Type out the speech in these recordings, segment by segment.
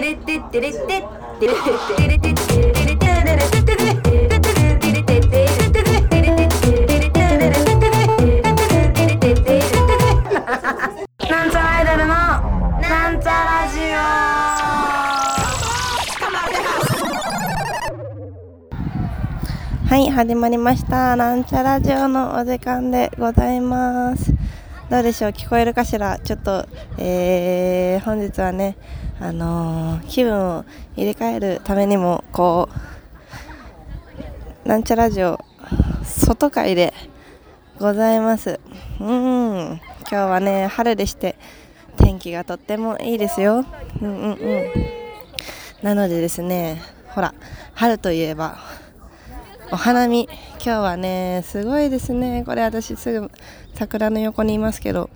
なんちゃらアイドルのなんちゃラジはい始まりました。なんちゃラジオのお時間でございます。どうでしょう？聞こえるかしら？ちょっと、えー、本日はねあのー、気分を入れ替えるためにもこうなんちゃラジオ外会でございます。うん。今日はね春でして天気がとってもいいですよ。うんうんうん。なのでですねほら春といえばお花見。今日はねすごいですね。これ私すぐ桜の横にいますけど。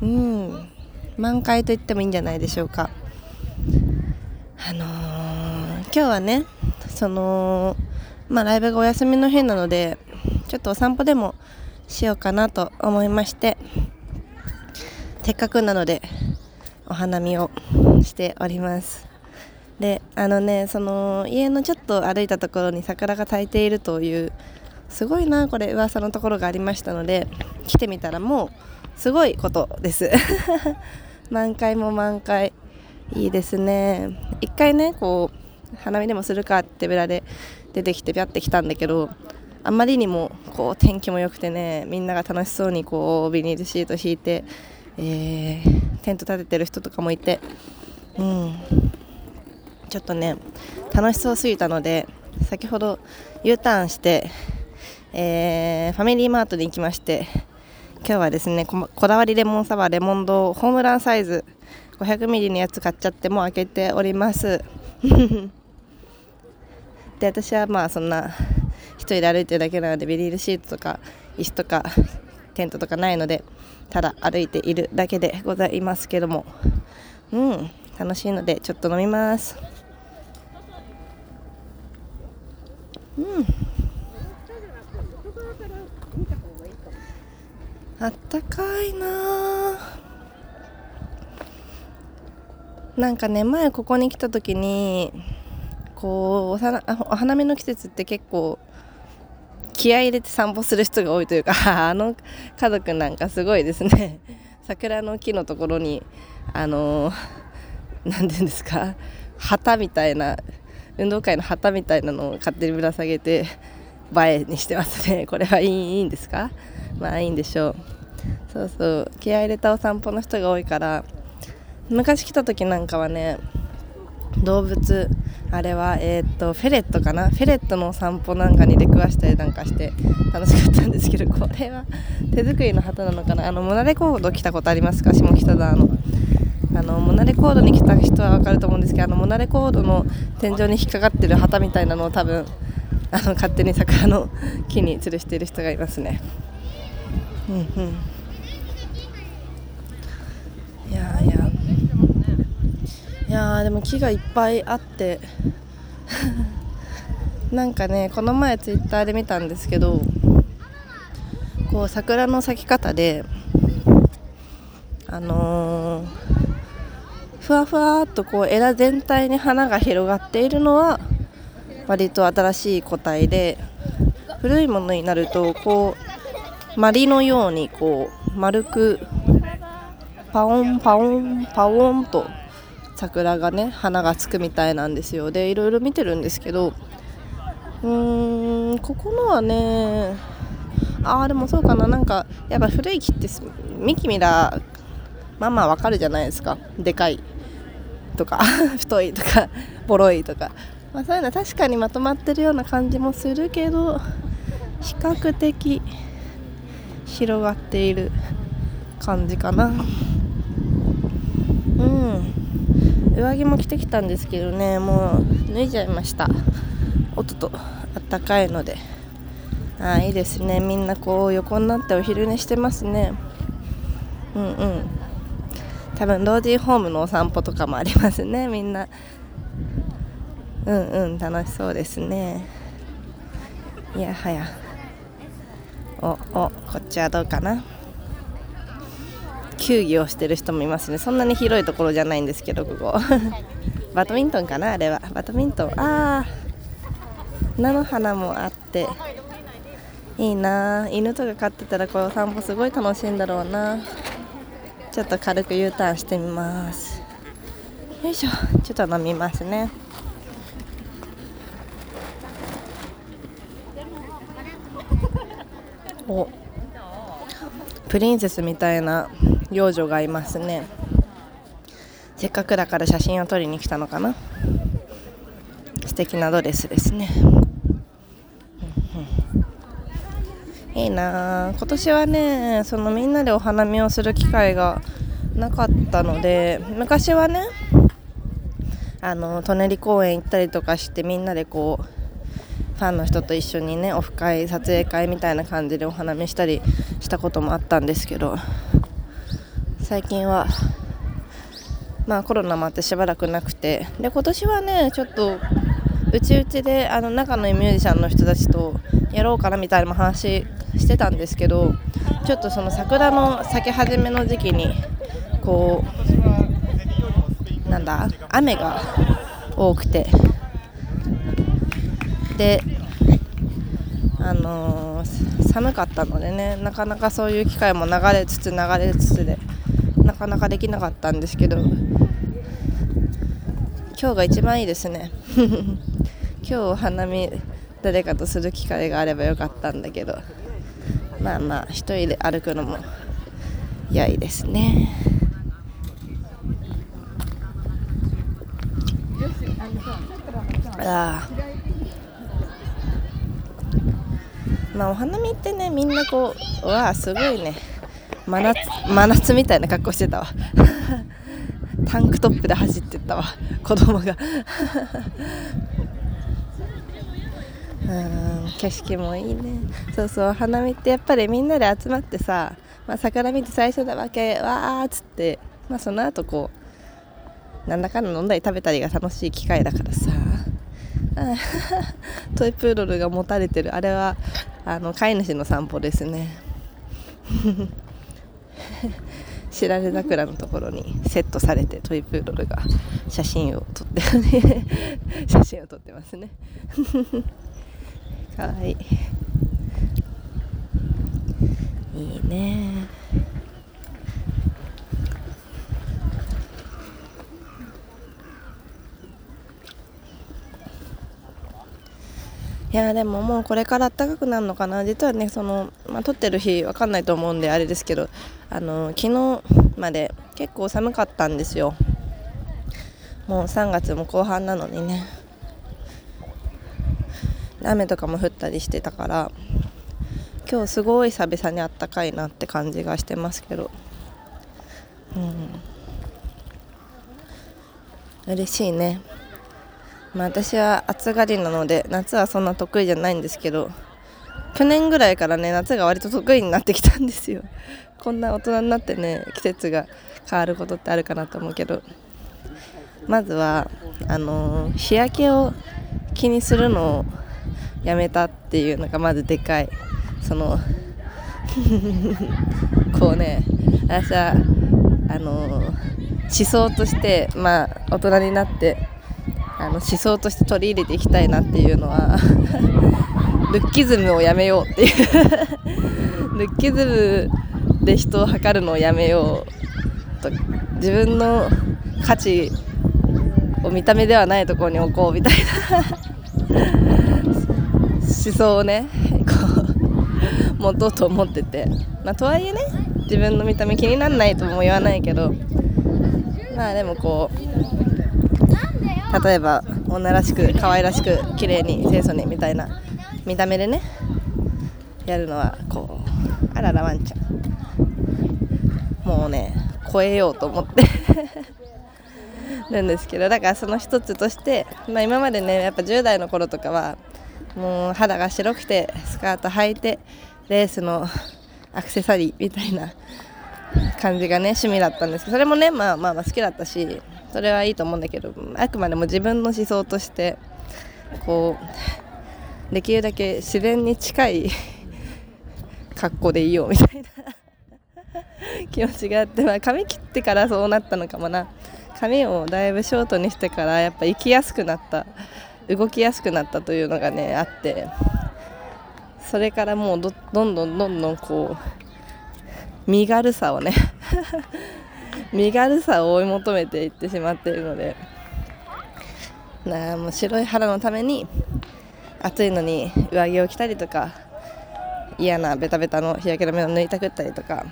うん。満開と言ってもいいんじゃないでしょうか。あのー、今日はねそのまあライブがお休みの日なのでちょっとお散歩でもしようかなと思いましてせっかくなのでお花見をしております。であのねその家のちょっと歩いたところに桜が咲いているというすごいなこれ噂のところがありましたので来てみたらもうすごいことです。満開も満開。いいですね。一回ねこう花見でもするかってべらで出てきてぴゃってきたんだけどあまりにもこう天気も良くてねみんなが楽しそうにこうビニールシート引いてえー、テント立ててる人とかもいて、うん、ちょっとね楽しそうすぎたので先ほど U ターンして、えー、ファミリーマートに行きまして今日はですねこだわりレモンサワーレモンドホームランサイズ 500ml のやつ買っちゃってもう開けております。で私はまあそんな1人で歩いてるだけなのでビニールシートとか椅子とかテントとかないのでただ歩いているだけでございますけども。うん。楽しいのでちょっと飲みます。うん。あったかいな。なんかね前ここに来た時にこうお花お花見の季節って結構気合い入れて散歩する人が多いというか あの家族なんかすごいですね。桜の木のところにあの何て言うんですか？旗みたいな運動会の旗みたいなのを勝手にぶら下げて映えにしてますね。これはいいいいんですか？まあいいんでしょう。そうそう。気合い入れたお散歩の人が多いから昔来た時なんかはね動物あれはえー、っとフェレットかな？フェレットのお散歩なんかに出くわしたりなんかして楽しかったんですけどこれは手作りの旗なのかな？あのモナレコード来たことありますか？下北沢の。あのモナレコードに来た人は分かると思うんですけどあのモナレコードの天井に引っかかってる旗みたいなのを多分あの勝手に桜の木に吊るしている人がいますね。うんうん。いやいやいやでも木がいっぱいあって なんかねこの前ツイッターで見たんですけどこう桜の咲き方であのー、ふわふわっとこう枝全体に花が広がっているのは割と新しい個体で古いものになるとこうまりのようにこう丸くパオンパオンパオンと桜がね花がつくみたいなんですよ。でいろいろ見てるんですけどうーんここのはねあーでもそうかな。なんかやっぱ古い木って幹見らまあまあわかるじゃないですか。でかい。とか 太いとかボロいとか、まあ、そういうのは確かにまとまってるような感じもするけど比較的広がっている感じかな。うん。上着も着てきたんですけどねもう脱いじゃいました。おっととあったかいので。あいいですね。みんなこう横になってお昼寝してますね。うんうん。多分老人ホームのお散歩とかもありますね みんな。うんうん楽しそうですね。いやはや。おおこっちはどうかな。球技をしてる人もいますね。そんなに広いところじゃないんですけどここ。バドミントンかなあれは。バドミントン。ああ菜の花もあって。いいな。犬とか飼ってたらこう散歩すごい楽しいんだろうな。ちょっと軽く U ターンしてみます。よいしょ。ちょっと飲みますね。お。プリンセスみたいな幼女がいますね。せっかくだから写真を撮りに来たのかな。素敵なドレスですね、うんうん、いいな。今年はねそのみんなでお花見をする機会がなかったので昔はねあの舎人公園行ったりとかしてみんなでこうファンの人と一緒にねオフ会撮影会みたいな感じでお花見したりしたこともあったんですけど最近はまあコロナもあってしばらくなくてで今年はねちょっとうちうちであの仲のいいミュージシャンの人たちとやろうかなみたいな話してたんですけどちょっとその桜の咲き始めの時期にこうなんだ雨が多くて。であのー、寒かったのでねなかなかそういう機会も流れつつ流れつつでなかなかできなかったんですけど今日が一番いいですね。今日お花見誰かとする機会があればよかったんだけど。まあまあ一人で歩くのも良いですね。ああまあお花見ってねみんなこうわあすごいね。真夏真夏みたいな格好してたわ。タンクトップで走ってったわ。子供が。うん景色もいいね。そうそう花見ってやっぱりみんなで集まってさ、まあ、桜見て最初だわけわーっつって、まあ、その後こうなんだかんだ飲んだり食べたりが楽しい機会だからさ。トイプードルが持たれてる。あれはあの飼い主の散歩ですね。知られ桜のところにセットされてトイプードルが写真を撮って写真を撮ってますね。かわい。いいいね。いやでももうこれから暖かくなるのかな。実はねその、まあ、撮ってる日わかんないと思うんであれですけどあの昨日まで結構寒かったんですよ。もう3月も後半なのにね雨とかも降ったりしてたから今日すごい久々にあったかいなって感じがしてますけど。うん。嬉しいね。まあ、私は暑がりなので夏はそんな得意じゃないんですけど去年ぐらいからね夏が割と得意になってきたんですよ。こんな大人になってね季節が変わることってあるかなと思うけど。まずはあのー、日焼けを気にするのをやめたっていうのがまずでかい。その こうね私はあの、思想としてまあ大人になってあの思想として取り入れていきたいなっていうのは ルッキズムをやめようっていう。ルッキズムで人を測るのをやめようと。自分の価値を見た目ではないところに置こうみたいな。思想をねこう 持とうと思ってて、まあ、とはいえね自分の見た目気にならないとも言わないけどまあでもこう例えば女らしく可愛らしく綺麗に清楚にみたいな見た目でねやるのはこうあららワンちゃん。もうね超えようと思って。なんですけどだからその一つとして、まあ、今までねやっぱ10代の頃とかはもう肌が白くてスカート履いてレースの アクセサリーみたいな感じがね趣味だったんですけどそれもねまあまあまあ好きだったしそれはいいと思うんだけどあくまでも自分の思想としてこうできるだけ自然に近い 格好でいようみたいな 気持ちがあって、まあ、髪切ってからそうなったのかもな。髪をだいぶショートにしてからやっぱ行きやすくなった動きやすくなったというのがねあってそれからもうどんどんどんどんこう身軽さをね 身軽さを追い求めていってしまっているのでなもう白い肌のために暑いのに上着を着たりとか嫌なベタベタの日焼け止めを抜いたくったりとか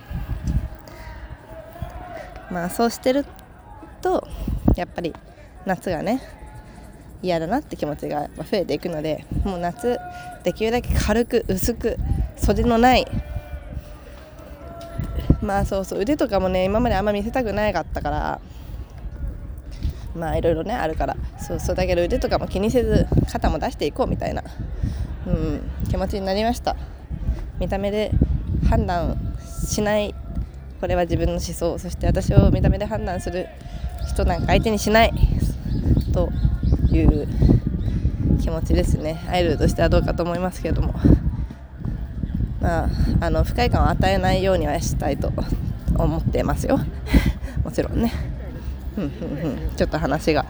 まあそうしてるとやっぱり夏がね嫌だなって気持ちが増えていくのでもう夏できるだけ軽く薄く袖のないまあそうそう腕とかもね今まであんま見せたくないかったからまあいろいろねあるからそうそうだけど腕とかも気にせず肩も出していこうみたいな、うん、気持ちになりました。見た目で判断しないこれは自分の思想そして私を見た目で判断する人なんか相手にしないという気持ちですね。アイドルとしてはどうかと思いますけれども。まああの不快感を与えないようにはしたいと思ってますよ。もちろんね。ちょっと話が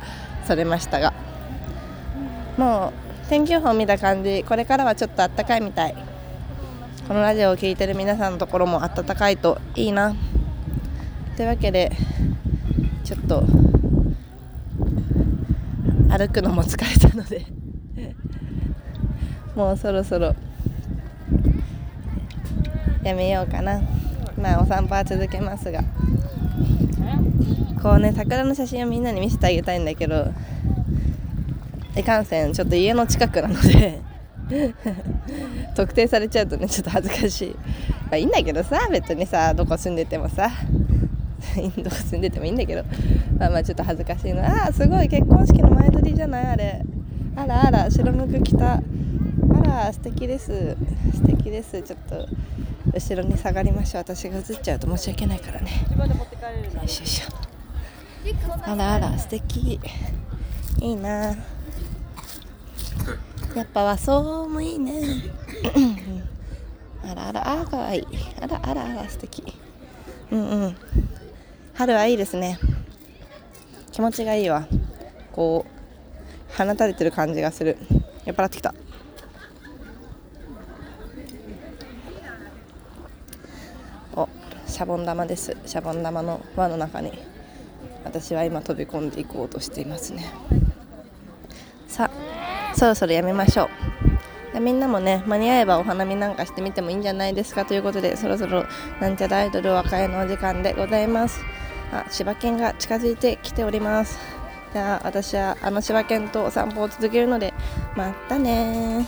それましたが。もう天気予報見た感じこれからはちょっとあったかいみたい。このラジオを聴いてる皆さんのところも暖かいといいな。というわけでちょっと歩くのも疲れたので。もうそろそろ。やめようかな。まあお散歩は続けますが。こうね桜の写真をみんなに見せてあげたいんだけど。いかんせんちょっと家の近くなので。特定されちゃうとねちょっと恥ずかしい、まあ、いいんだけどさ別にさどこ住んでてもさ。どこ住んでてもいいんだけど。まあまあちょっと恥ずかしいのああすごい結婚式の前撮りじゃない？あれ。あらあら白むく着た。あら素敵です。素敵です。ちょっと後ろに下がりましょう。私が映っちゃうと申し訳ないからね。よいしょよいしょ。あらあら素敵。いいな。やっぱ和装もいいね。あらあらあかわいい。あらあらあら素敵。うんうん。春はいいですね。気持ちがいいわ。こう放たれてる感じがする。酔っ払ってきた。おシャボン玉です。シャボン玉の輪の中に私は今飛び込んでいこうとしていますね。さあそろそろやめましょう。みんなもね間に合えばお花見なんかしてみてもいいんじゃないですかということでそろそろなんちゃらアイドル和解のお時間でございます。あ柴犬が近づいてきております。じゃあ私はあの柴犬とお散歩を続けるのでまたね